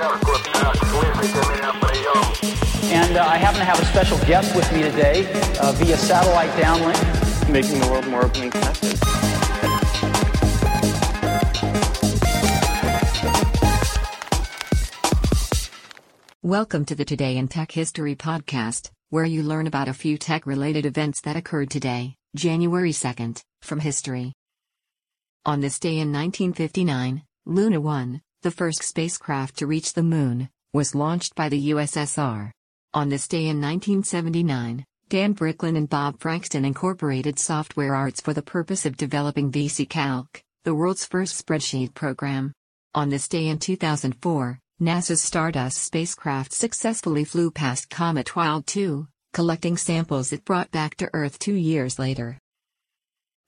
And uh, I happen to have a special guest with me today uh, via satellite downlink. Making the world more open and connected. Welcome to the Today in Tech History podcast, where you learn about a few tech related events that occurred today, January 2nd, from history. On this day in 1959, Luna 1, the first spacecraft to reach the moon, was launched by the USSR. On this day in 1979, Dan Bricklin and Bob Frankston incorporated software arts for the purpose of developing VisiCalc, the world's first spreadsheet program. On this day in 2004, NASA's Stardust spacecraft successfully flew past Comet Wild 2, collecting samples it brought back to Earth two years later.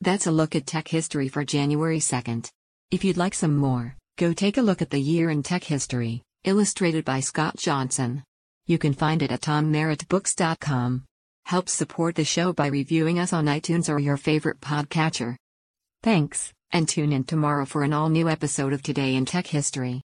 That's a look at tech history for January 2nd. If you'd like some more, go take a look at the year in tech history, illustrated by Scott Johnson. You can find it at tommerrittbooks.com. Help support the show by reviewing us on iTunes or your favorite podcatcher. Thanks, and tune in tomorrow for an all new episode of Today in Tech History.